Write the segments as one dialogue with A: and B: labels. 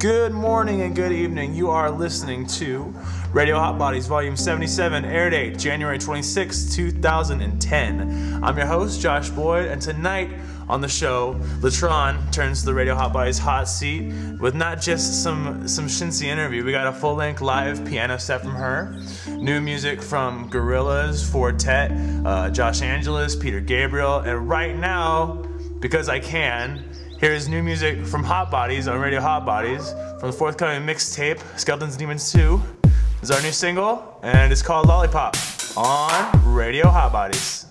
A: Good morning and good evening. You are listening to Radio Hot Bodies Volume 77, air date January 26, 2010. I'm your host, Josh Boyd, and tonight on the show, Letron turns the Radio Hot Bodies hot seat with not just some some shincy interview. We got a full length live piano set from her, new music from Gorillaz, Four Tet, uh, Josh Angeles, Peter Gabriel, and right now, because I can, here is new music from Hot Bodies on Radio Hot Bodies from the forthcoming mixtape Skeletons and Demons 2. This is our new single, and it's called Lollipop on Radio Hot Bodies.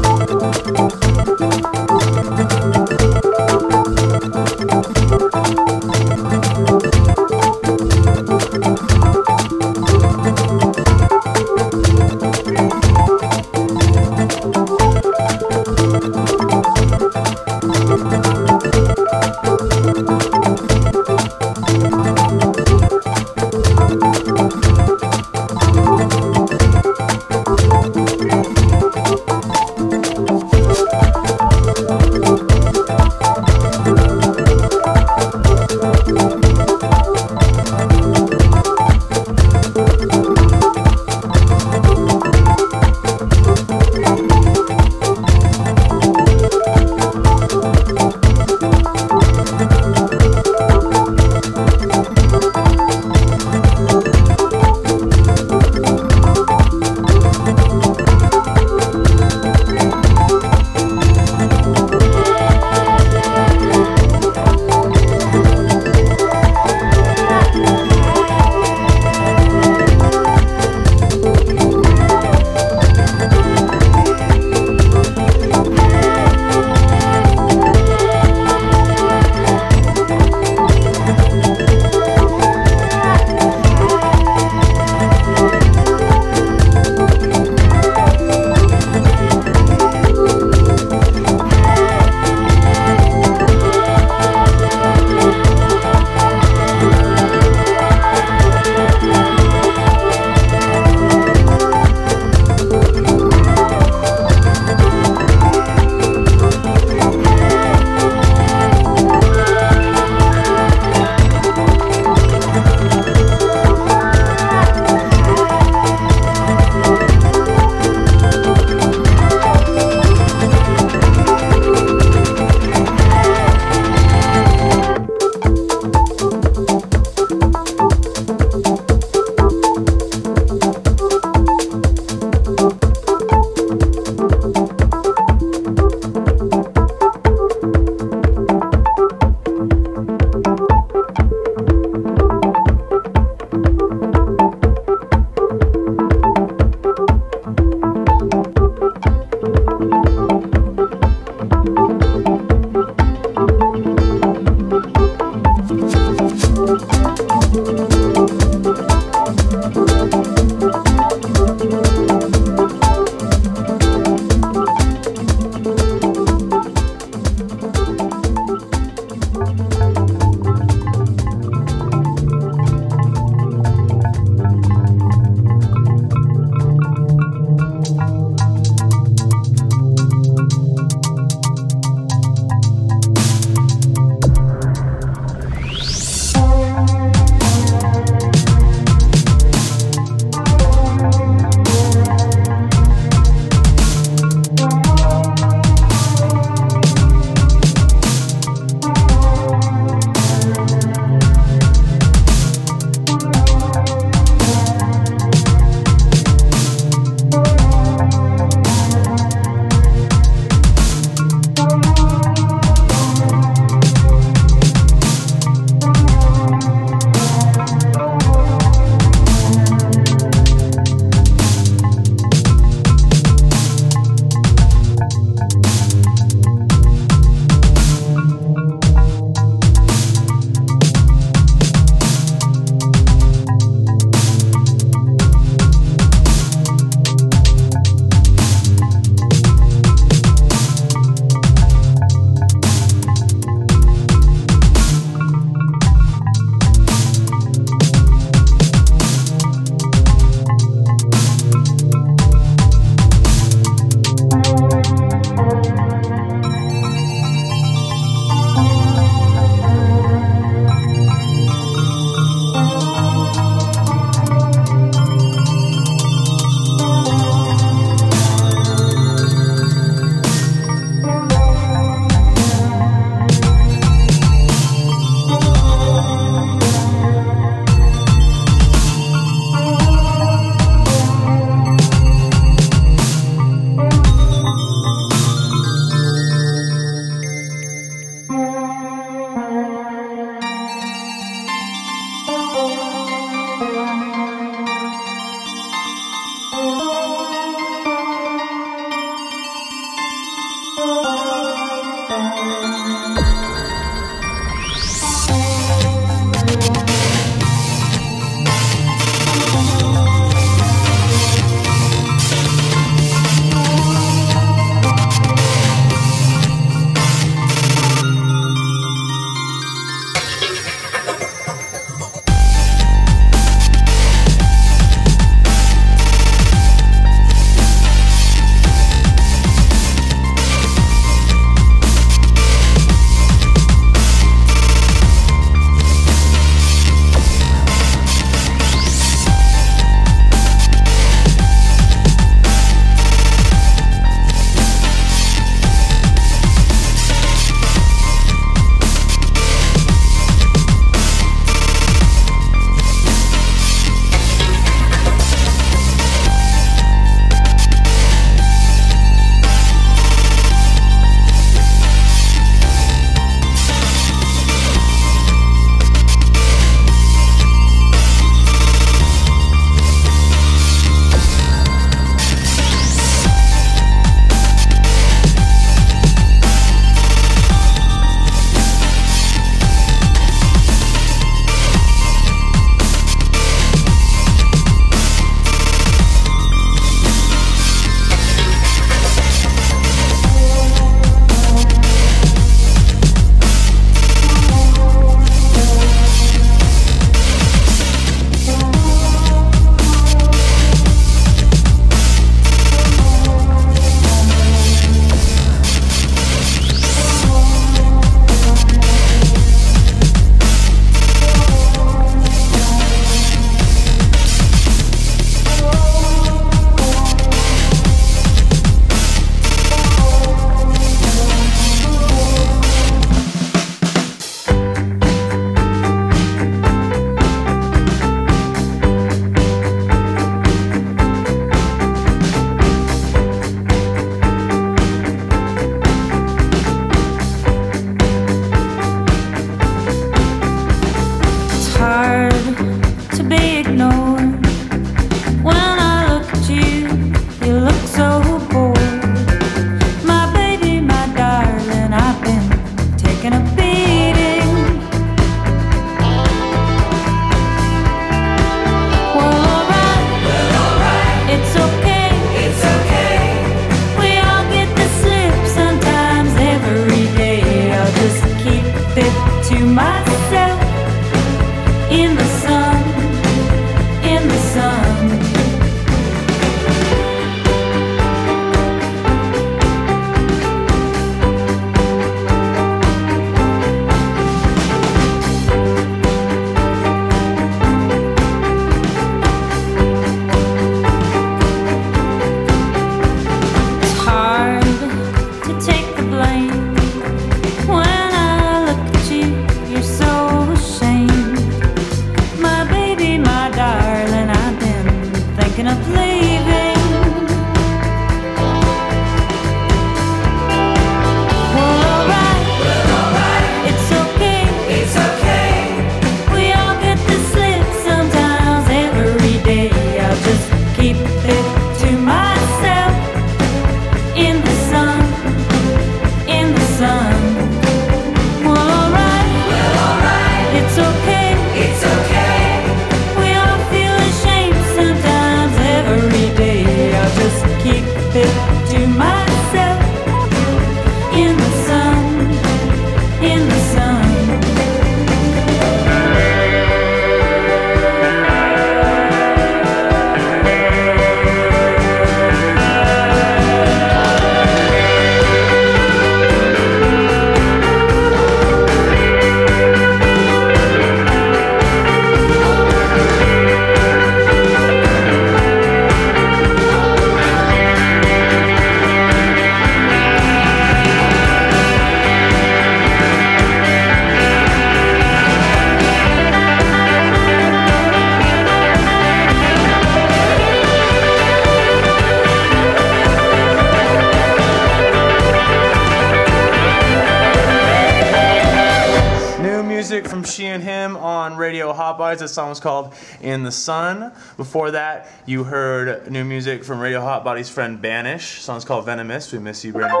A: In the Sun. Before that, you heard new music from Radio Hot Bodies' friend Banish. The song's called Venomous. We miss you, Brandon.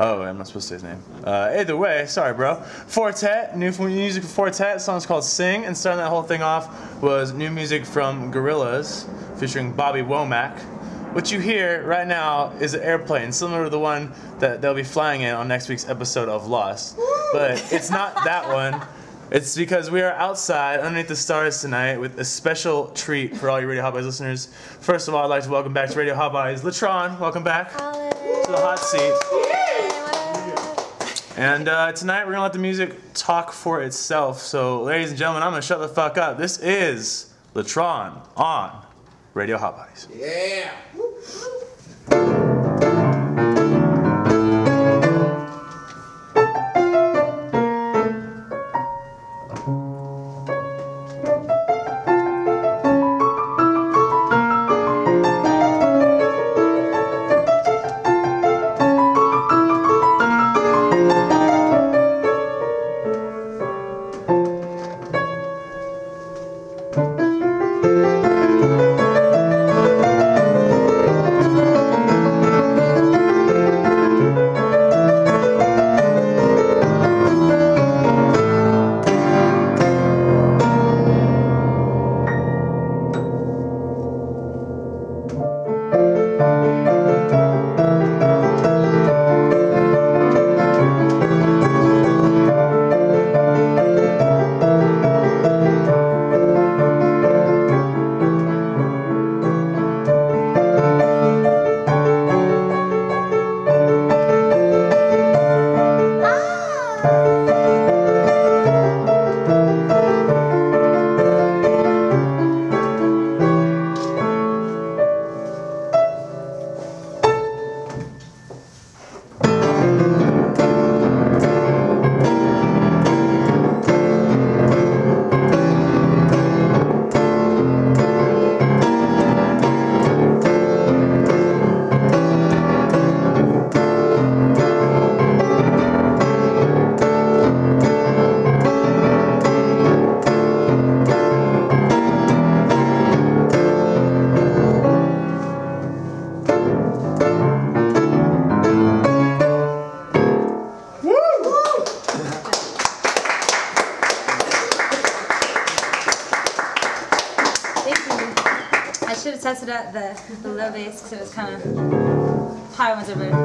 A: Oh, I'm not supposed to say his name. Uh, either way, sorry, bro. Four Tet, new music from Four Tet. Song's called Sing. And starting that whole thing off was new music from Gorillaz featuring Bobby Womack. What you hear right now is an airplane similar to the one that they'll be flying in on next week's episode of Lost. But it's not that one. It's because we are outside underneath the stars tonight with a special treat for all you Radio Hot Boys listeners. First of all, I'd like to welcome back to Radio Hot Boys, Letron. Welcome back to the hot seat. And uh, tonight we're gonna let the music talk for itself. So, ladies and gentlemen, I'm gonna shut the fuck up. This is Letron on Radio Hot Bodies.
B: Thank because it was kind of high ones over, but.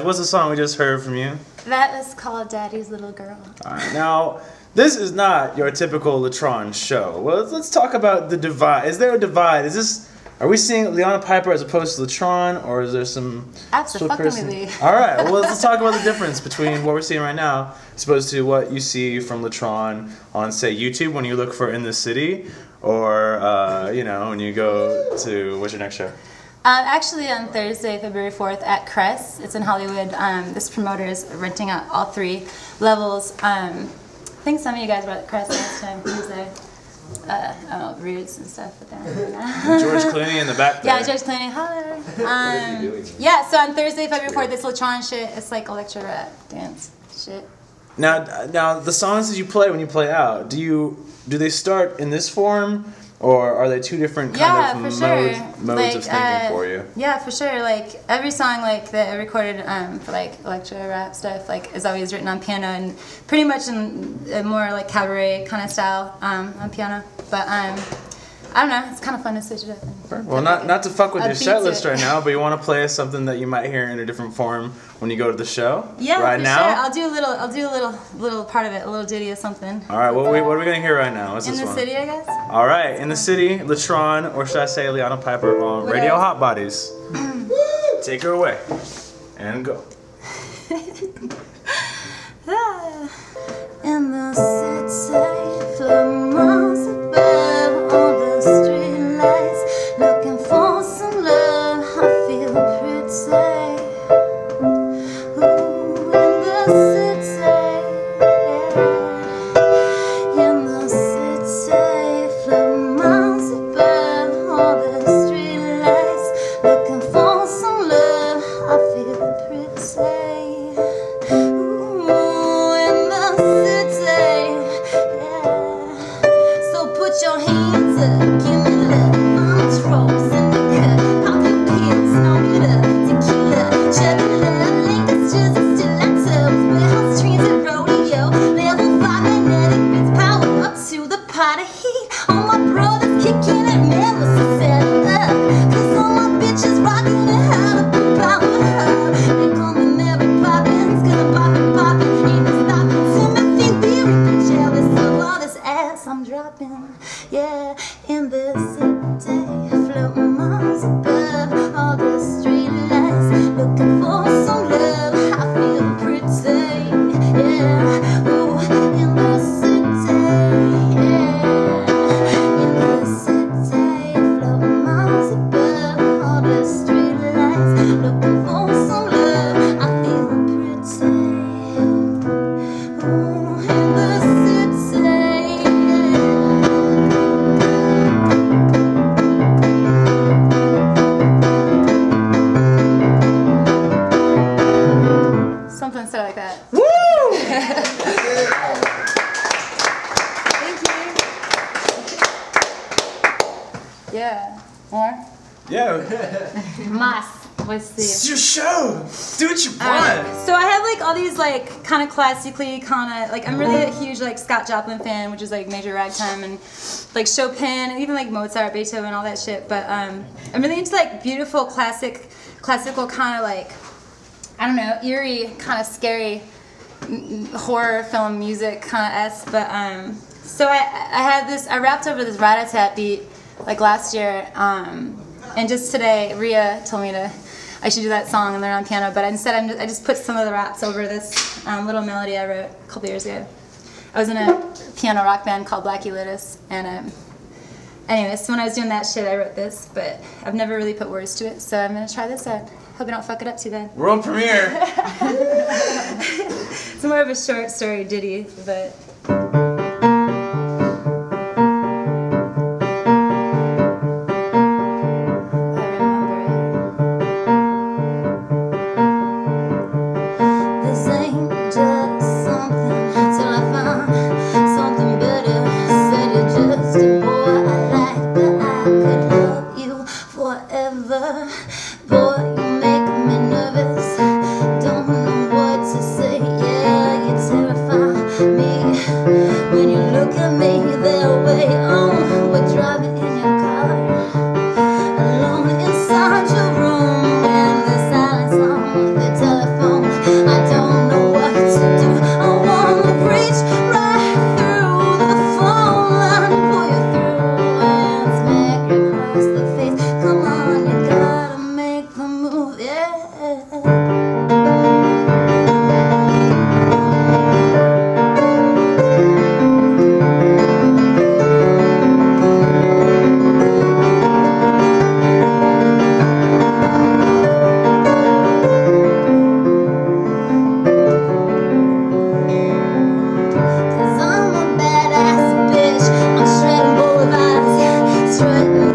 A: Bodies, what's the song we just heard from you?
B: That is called Daddy's Little Girl.
A: All right, now, this is not your typical Letron show. Well, let's, let's talk about the divide. Is there a divide? Is this, are we seeing Liana Piper as opposed to Letron, or is there some split person? All right, well, let's talk about the difference between what we're seeing right now as opposed to what you see from Letron on, say, YouTube when you look for In the City, or, uh, you know, when you go to, what's your next show?
B: Uh, actually, on Thursday, February 4th at Crest, it's in Hollywood. Um, this promoter is renting out all three levels. Um, I think some of you guys were at Crest last time. Who was there? Uh, I don't know, Roots and stuff. But then,
A: George Clooney in the back there.
B: yeah, George Clooney. Holler. Um, yeah, so on Thursday, February 4th, this Letron shit. It's like electro rap dance shit.
A: Now, now the songs that you play when you play out, do you do they start in this form, or are they two different kind
B: yeah,
A: of modes,
B: sure.
A: modes
B: like,
A: of thinking
B: uh,
A: for you?
B: Yeah, for sure. Like every song like that I recorded um, for like electro rap stuff like is always written on piano and pretty much in a more like cabaret kind of style um, on piano. But um, I don't know. It's kind of fun to switch it up.
A: Well, not not to fuck with your set list right now, but you want to play us something that you might hear in a different form when you go to the show.
B: Yeah,
A: right now.
B: sure. I'll do a little. I'll do a little what part of it, a little ditty or something.
A: All right, what, we, what are we gonna hear right now? What's
B: In
A: this
B: the
A: one?
B: city, I guess.
A: All right, in the um, city, Letron, or should I say Liana Piper on
B: What
A: Radio? Hot Bodies. Take her away, and go.
B: Ah, in the city, classically kind of like I'm really a huge like Scott Joplin fan, which is like major ragtime and like Chopin and even like Mozart, Beethoven, all that shit. But um, I'm really into like beautiful classic, classical kind of like I don't know, eerie, kind of scary horror film music kind of s. But um, so I I had this I rapped over this rat-a-tat beat like last year, um, and just today Ria told me to I should do that song and learn on piano. But instead I'm just, I just put some of the raps over this um, little melody I wrote a couple years ago. I was in a piano rock band called Blackie Lotus, and um, anyways, so when I was doing that shit, I wrote this, but I've never really put words to it, so I'm gonna try this out. Hope I don't fuck it up too bad.
A: World premiere.
B: It's more of a short story ditty, but.
C: right.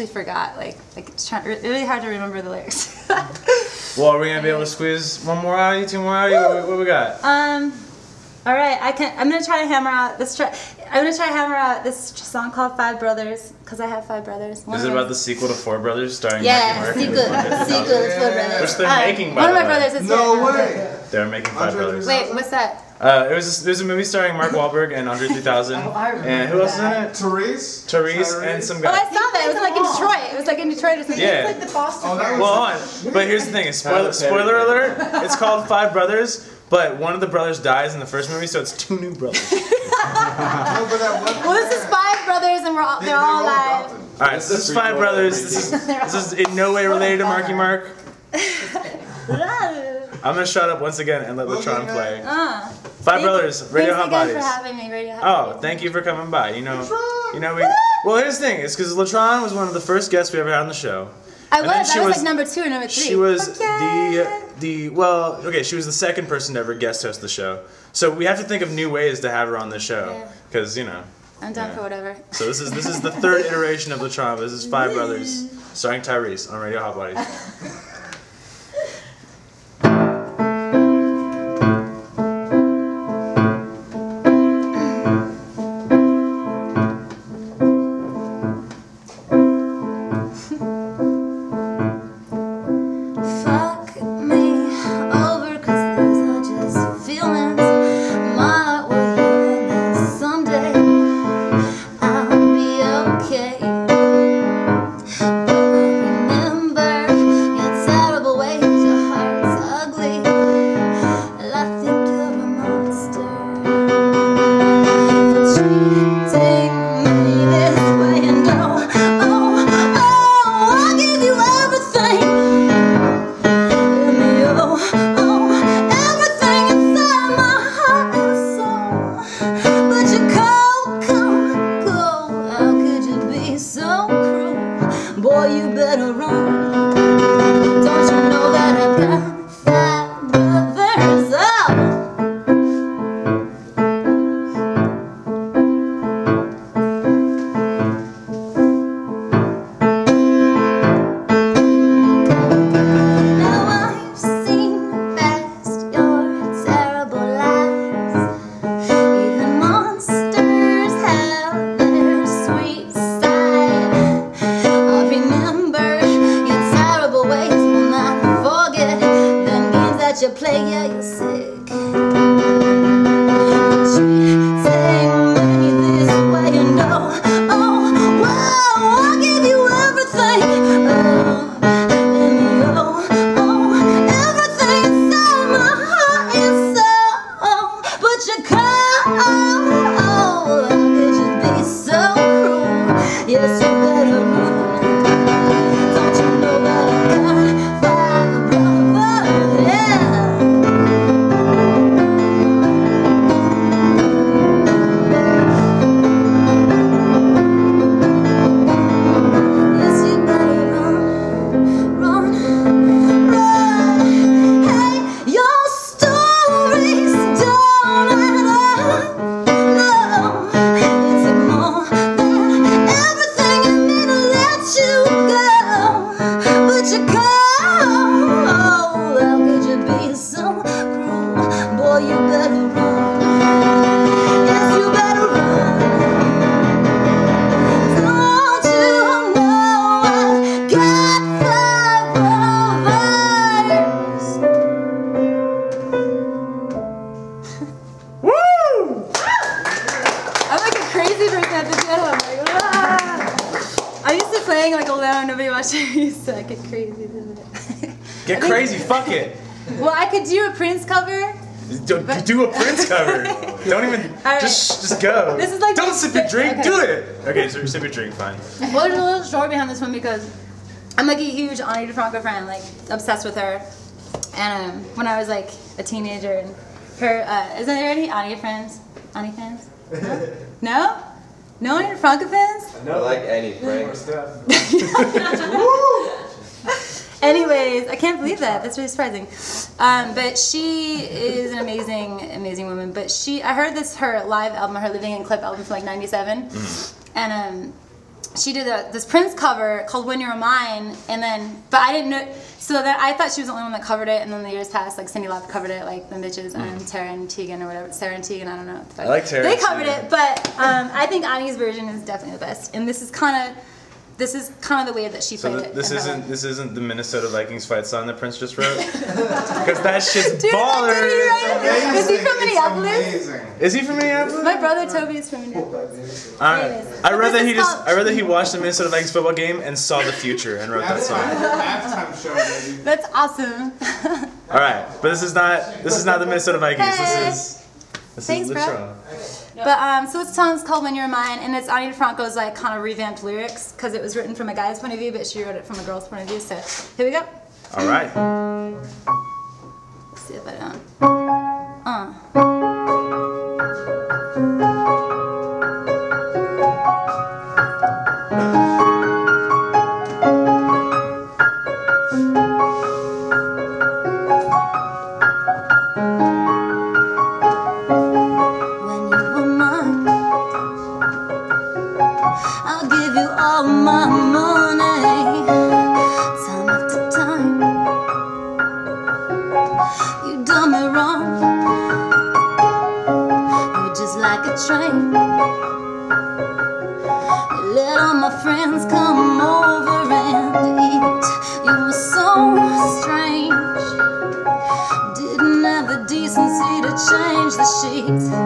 C: Actually forgot. Like like it's try, really hard to remember the lyrics.
B: Well, are we gonna be able to squeeze one more out of you, two more out of you? What, what we got?
C: um, all right, I can. I'm gonna try to hammer out this. Try, I'm gonna try to hammer out this song called Five Brothers because I have five brothers. One
B: Is it about the sequel to Four Brothers starring
C: Yeah,
B: Mikey
C: sequel,
B: and-
C: sequel, to Four Brothers.
B: Which they're
C: Uh,
B: making, by
C: One of my brothers is
D: No
C: here.
D: way.
B: They're making Five
D: Andre
B: Brothers.
C: Wait, what's that?
B: Uh, it was there's a movie starring Mark Wahlberg and Andre 3000, and who else is in it?
D: Therese?
B: Therese and some
C: Oh. I saw that. It was like in Detroit. It was like in Detroit or something.
B: Yeah.
A: Like the Boston.
D: Oh, that was.
B: Well, hold on. But here's the thing: spoiler, spoiler alert. It's called Five Brothers, but one of the brothers dies in the first movie, so it's two new brothers.
D: no, but that one.
C: Well, this is five brothers, and we're all, they're all alive.
B: All right, so this is Five Brothers. This is this is in no way related to Marky Mark. I'm gonna shut up once again and let Latron play.
C: Uh,
B: Five Brothers, Radio Hot
C: Thanks again
B: Bodies.
C: for having me, Radio Hot
B: Oh,
C: Bodies.
B: thank you for coming by. You know, you know we. Well, here's the thing: is because Latron was one of the first guests we ever had on the show.
C: I was.
B: she
C: I was,
B: was-
C: like number two or number three.
B: She was
C: yeah.
B: the the well, okay. She was the second person to ever guest host the show. So we have to think of new ways to have her on the show
C: Yeah.
B: because you know.
C: I'm down
B: yeah.
C: for whatever.
B: So this is this is the third iteration of Latron. This is Five Brothers, starring Tyrese on Radio Hot Bodies.
C: go. This is like
B: don't sip your drink.
C: okay.
B: Do it. Okay, so sip your drink. Fine.
C: Well, there's a little story behind this one because I'm like a huge Ani DeFranco fan, like obsessed with her. And um, when I was like a teenager, and her, uh, isn't there any Ani friends? Ani fans? No? No? No Ani DeFranco fans?
E: I like Annie Frank.
C: Anyways, I can't believe that. That's really surprising.
B: Um, but she is an amazing, amazing woman. But she, I heard this her live album, her living in clip album from like '97, and um, she did a, this Prince cover called "When You're Mine," and then, but I didn't know. So then I thought she was the only one that covered it, and then the years passed, like Cindy Lauper covered it, like the bitches, and Tara and Tegan or whatever, Sarah and Tegan, I don't know.
A: I like Tara
B: They covered
A: Tegan.
B: it, but um, I think Ani's version is definitely the best, and this is kind of, this is kind of the way that she
A: So
B: played
A: th-
B: it.
A: this
B: in her
A: isn't this isn't the Minnesota Vikings fight song that Prince just wrote. Because that shit's
B: Dude,
A: baller.
B: did he write it? Is he from
C: It's
B: Minneapolis?
C: amazing.
A: Is he from Minneapolis?
B: My brother Toby is from Minneapolis.
A: I,
B: Anyways.
A: I read
B: But
A: that he just
B: called-
A: I read that he watched the Minnesota Vikings football game and saw the future and wrote that song.
C: halftime show, baby.
B: That's awesome.
A: All right, but this is not this is not the Minnesota Vikings. This is this
B: Thanks,
A: is
B: bro. But um, so this song's called "When You're Mine," and it's Ani DeFranco's like kind of revamped lyrics because it was written from a guy's point of view, but she wrote it from a girl's point of view. So here we go.
A: All right.
B: Let's see if I don't. Uh. The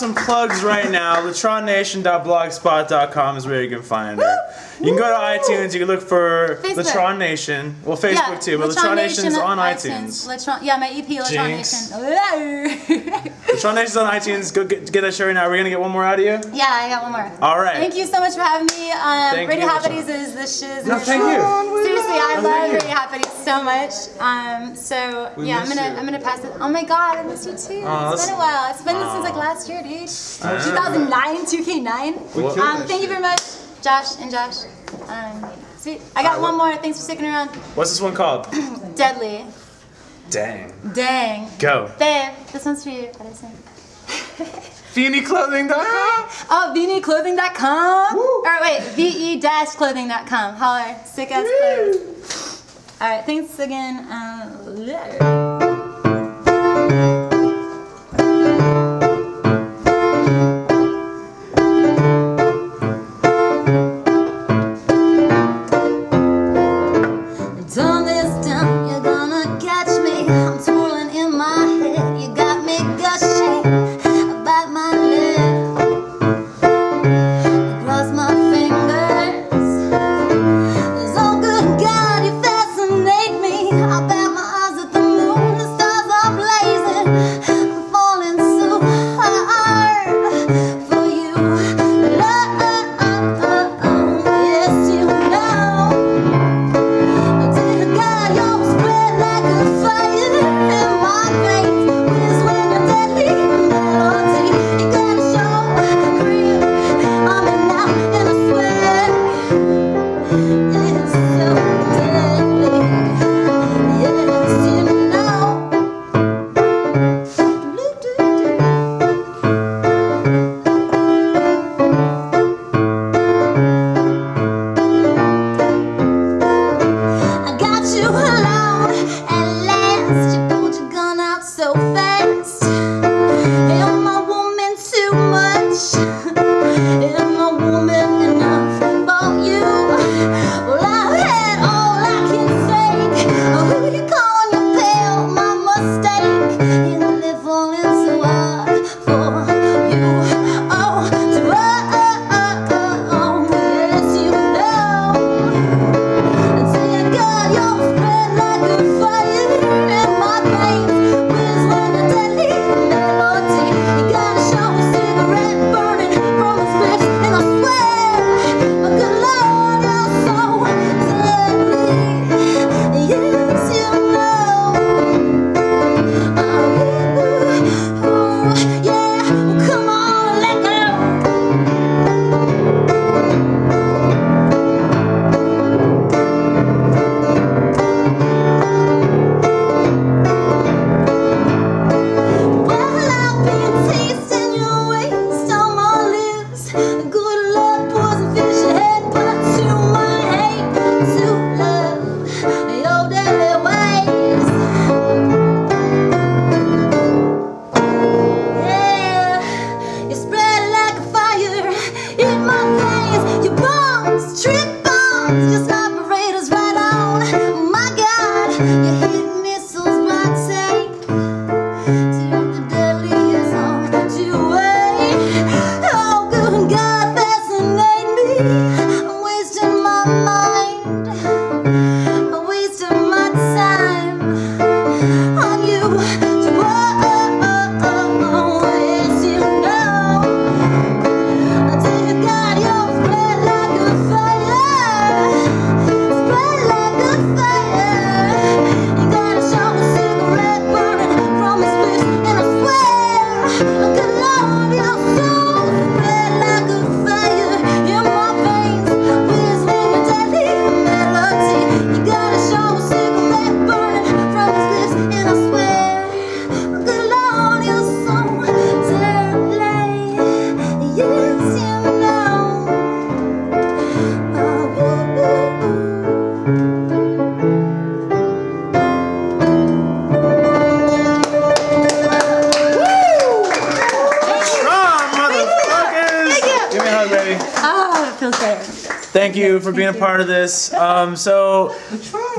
B: some plugs right now. LaTronNation.blogspot.com is where you can find it. You can go to iTunes. You can look for
C: Facebook.
B: Latron Nation. Well, Facebook
C: yeah,
B: too, but
C: Latron,
B: Latron on iTunes. iTunes.
C: Latron, yeah, my EP, Latron
B: Jinx.
C: Nation.
B: Latron Nation's on iTunes. Go get, get that shirt right now. We're gonna get one more out of you.
C: Yeah, I got one more.
B: All right.
C: Thank you so much for having me. Um, Radio Happenings is the shiz.
B: No, thank you.
C: Seriously, I love Radio Happenings so much. Um, so
D: we
C: yeah, I'm gonna
D: you.
C: I'm gonna pass it. Oh my god, I missed you too.
B: Uh,
C: it's been a while. It's been uh, since like last year, dude. 2009, 2K9. Um, thank you very much, Josh and Josh. Um, sweet. I got
B: right,
C: one more. Thanks for sticking around.
B: What's this one called?
C: Deadly.
B: Dang.
C: Dang.
B: Go.
C: Babe, this one's for you.
B: BeanieClothing.com?
C: Oh, BeanieClothing.com? Or wait, VE-clothing.com. Holler. Sick ass clothes. All right, thanks again. Um,
B: dưới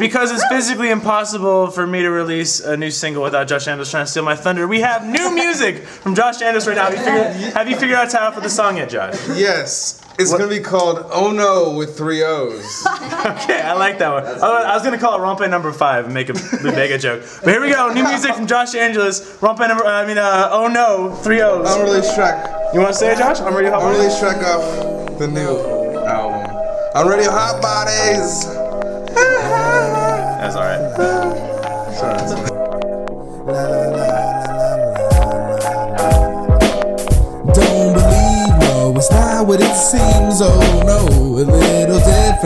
A: because it's physically impossible for me to release a new single without Josh Andrews trying to steal my thunder, we have new music from Josh Andrews right now. Have you figured, have you figured out a title for the song yet, Josh?
F: Yes. It's gonna be called Oh No with three O's.
A: Okay, I like that one. Oh, I was gonna call it Rompe number five and make a make a joke. But here we go, new music from Josh Angeles. Rompe number, I mean, uh, oh no, three O's.
F: Unreleased track.
A: You want to say it, Josh? I'm ready to hop on.
F: Unreleased track off the new album. On Radio Hot Bodies.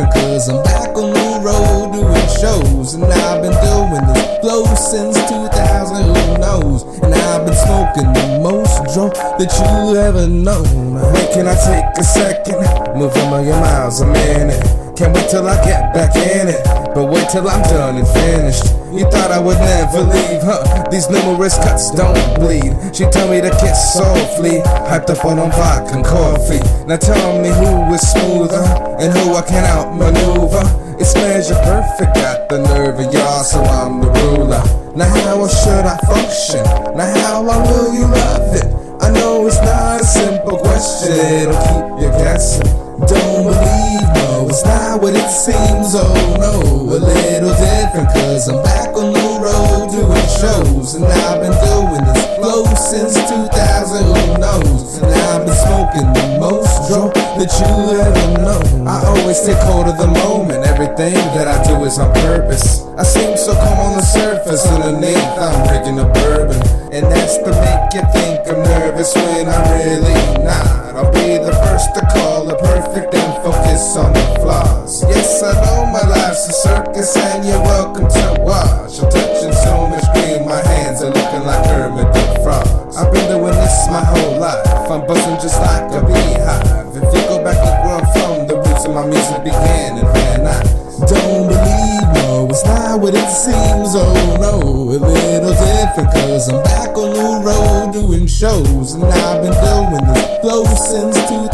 D: Cause I'm back on the road doing shows. And I've been doing this flow since 2000, who knows? And I've been smoking the most drum that you ever known. Wait, can I take a second? Move a million miles a minute. Can't wait till I get back in it. But wait till I'm done and finished. You thought I would never leave, huh? These numerous cuts don't bleed. She told me to kiss softly, hyped up on vodka and coffee. Now tell me who is smoother and who I can outmaneuver. It's measure perfect, got the nerve of y'all, so I'm the ruler. Now how should I function? Now how long will you love it? I know it's not a simple question, it'll keep you guessing. Don't believe, no, it's not what it seems. Oh no, a little different, cause I'm back on the road doing shows. And I've been doing this flow since 2000, who knows? And I've been smoking the most drum that you ever know. I always take hold of the moment, everything that I do is on purpose. I seem so calm on the surface, and underneath I'm drinking a bourbon. And that's to make you think I'm nervous when I'm really not. I'll be the first to call it perfect and focus on the flaws. Yes, I know my life's a circus and you're welcome to watch. I'm touching so much green, my hands are looking like Kermit the. I've been doing this my whole life. I'm buzzing just like a beehive. If you go back and where I'm from, the roots of my music began and ran out. It's not what it seems. Oh no, a little different, cause I'm back on the road doing shows. And I've been doing this flow since 2000,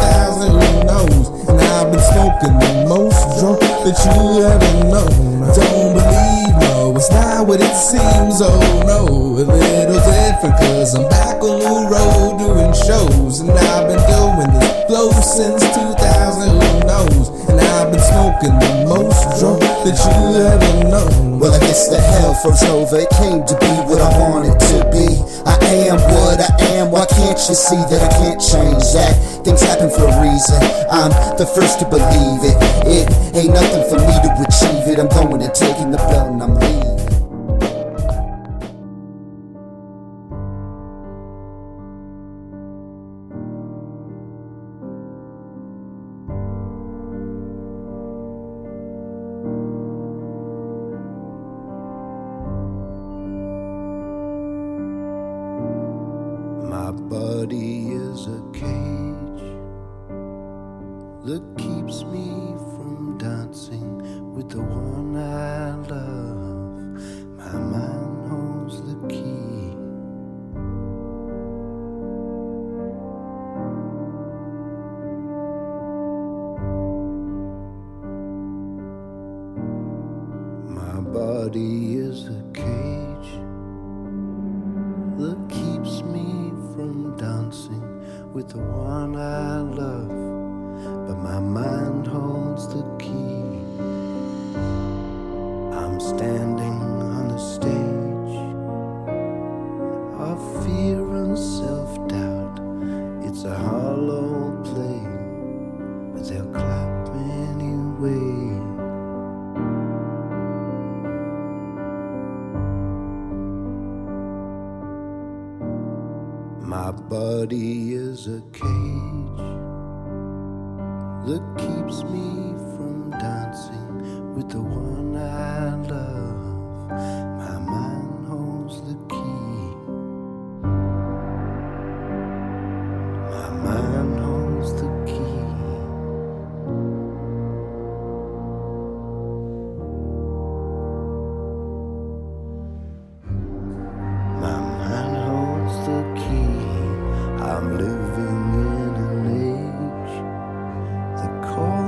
D: who knows? And I've been smoking the most drunk that you ever known. Don't believe, no, it's not what it seems. Oh no, a little different, cause I'm back on the road doing shows. And I've been doing this flow since 2000, who knows? And I've been smoking the most drum that you ever known.
E: Well, I guess the hell froze over. It came to be what I wanted to be. I am what I am. Why can't you see that I can't change that? Things happen for a reason. I'm the first to believe it. It ain't nothing for me to achieve it. I'm going and taking the belt and I'm leaving.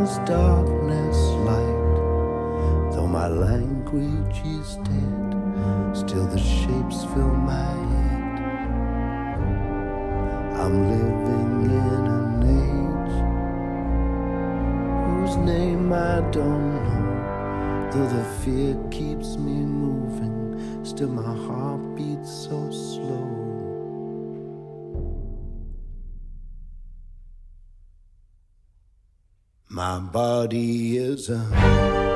E: Calls darkness light. Though my language Queegee's dead. Still the shapes fill my head. I'm living in an age whose name I don't know. Though the fear keeps me moving, still my heart beats so slow. My body is a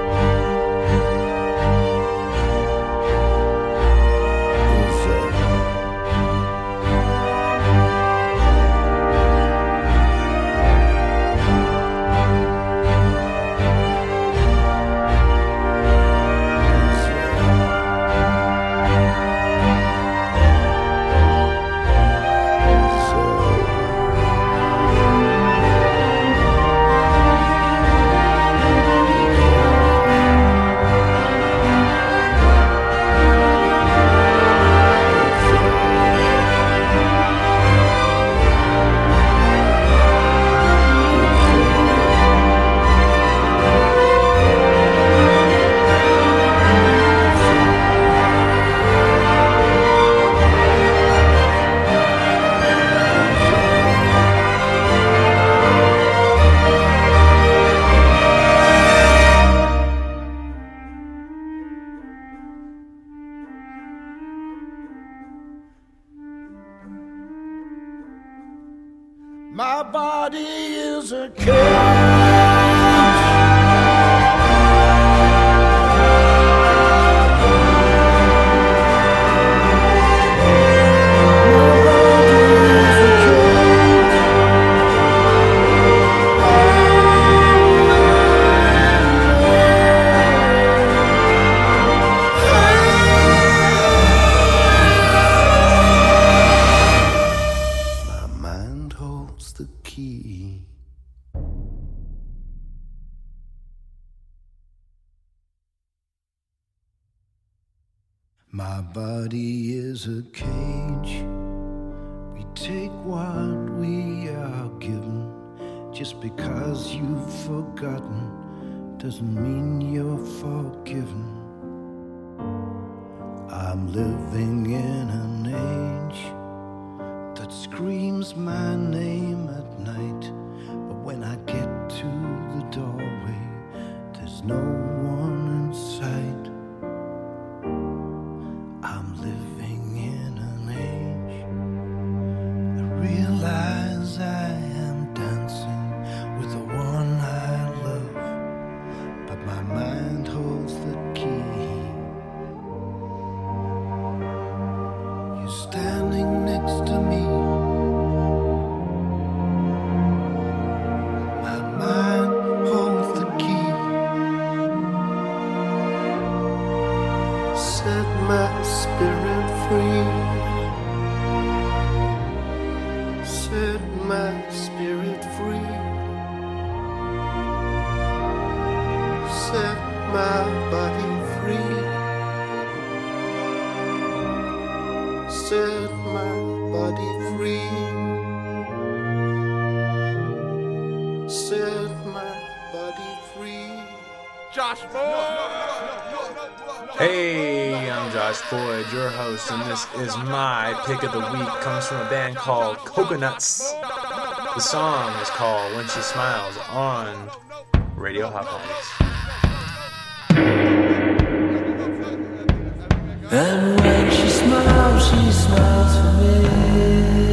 E: is my
A: pick of the week. Comes from a band called Coconuts. The song is called When She Smiles on Radio Hot.
E: And when she smiles, she smiles for me.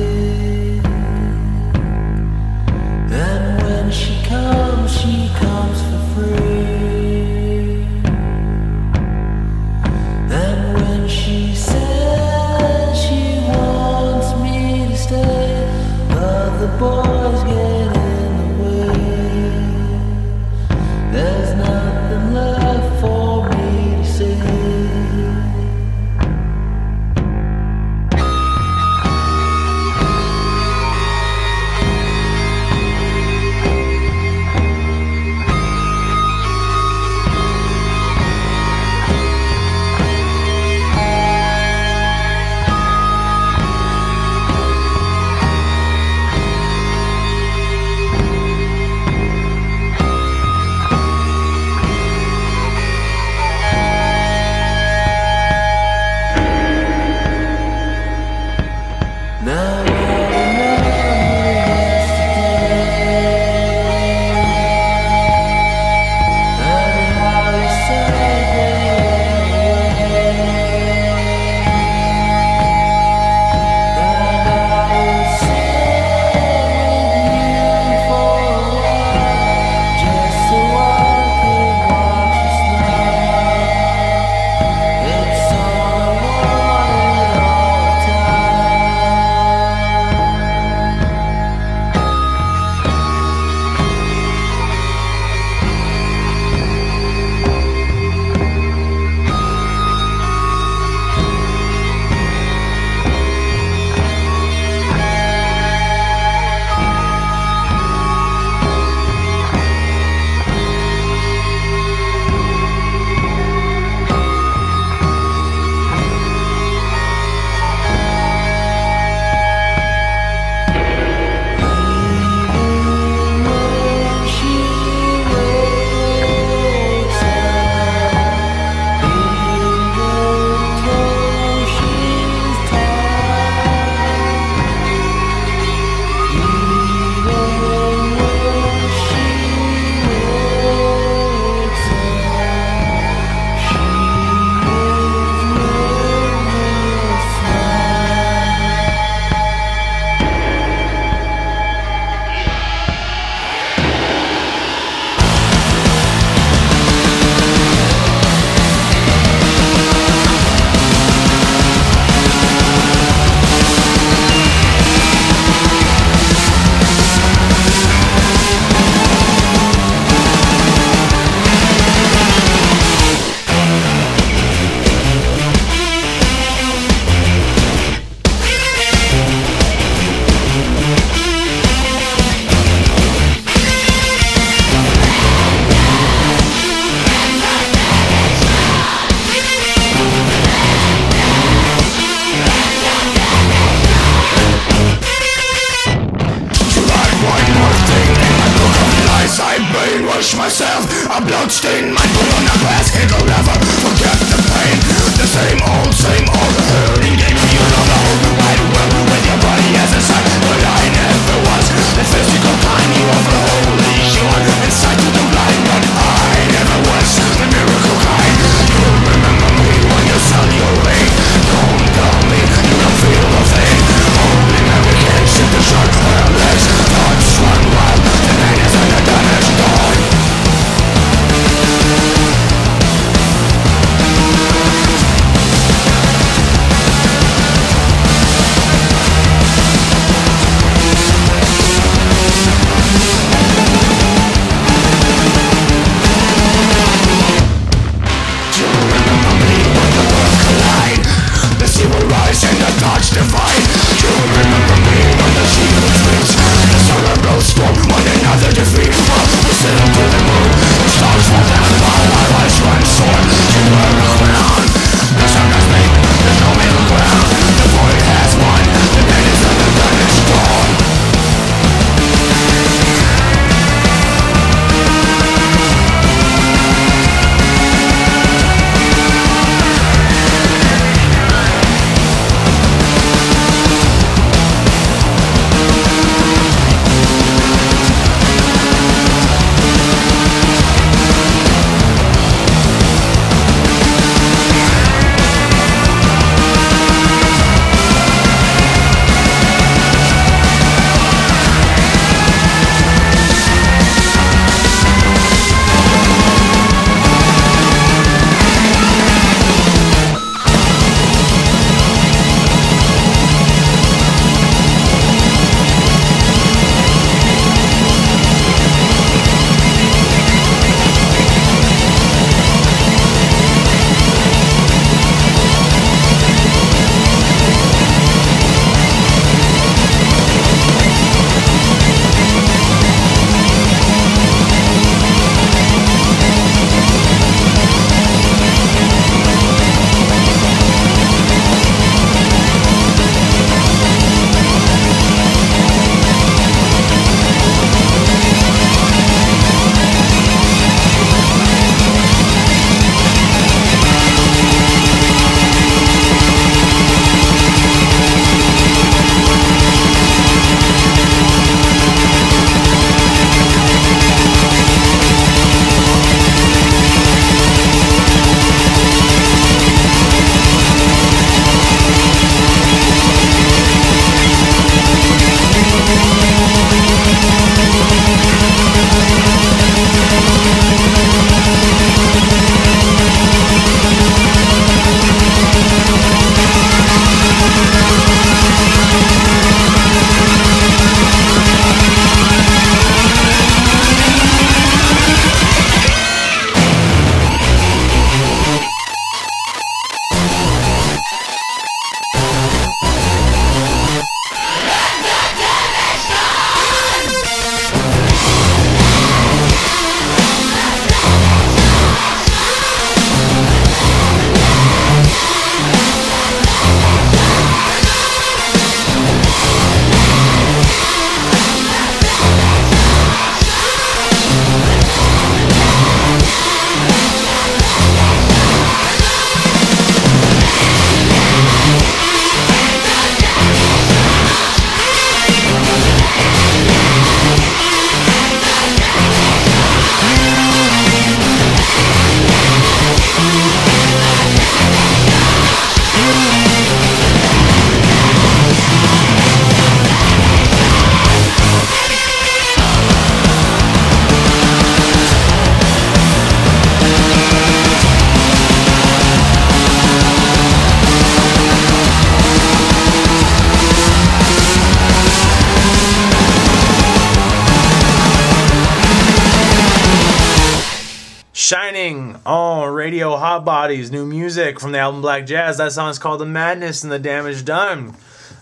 A: New music from the album Black Jazz. That song is called The Madness and the Damage Done.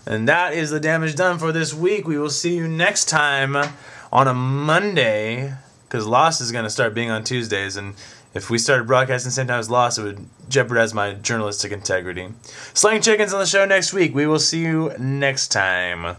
A: And that is the damage done for this week. We will see you next time on a Monday because Lost is going to start being on Tuesdays. And if we started broadcasting the same time as Lost, it would jeopardize my journalistic integrity. Slang Chickens on the show next week. We will see you next time.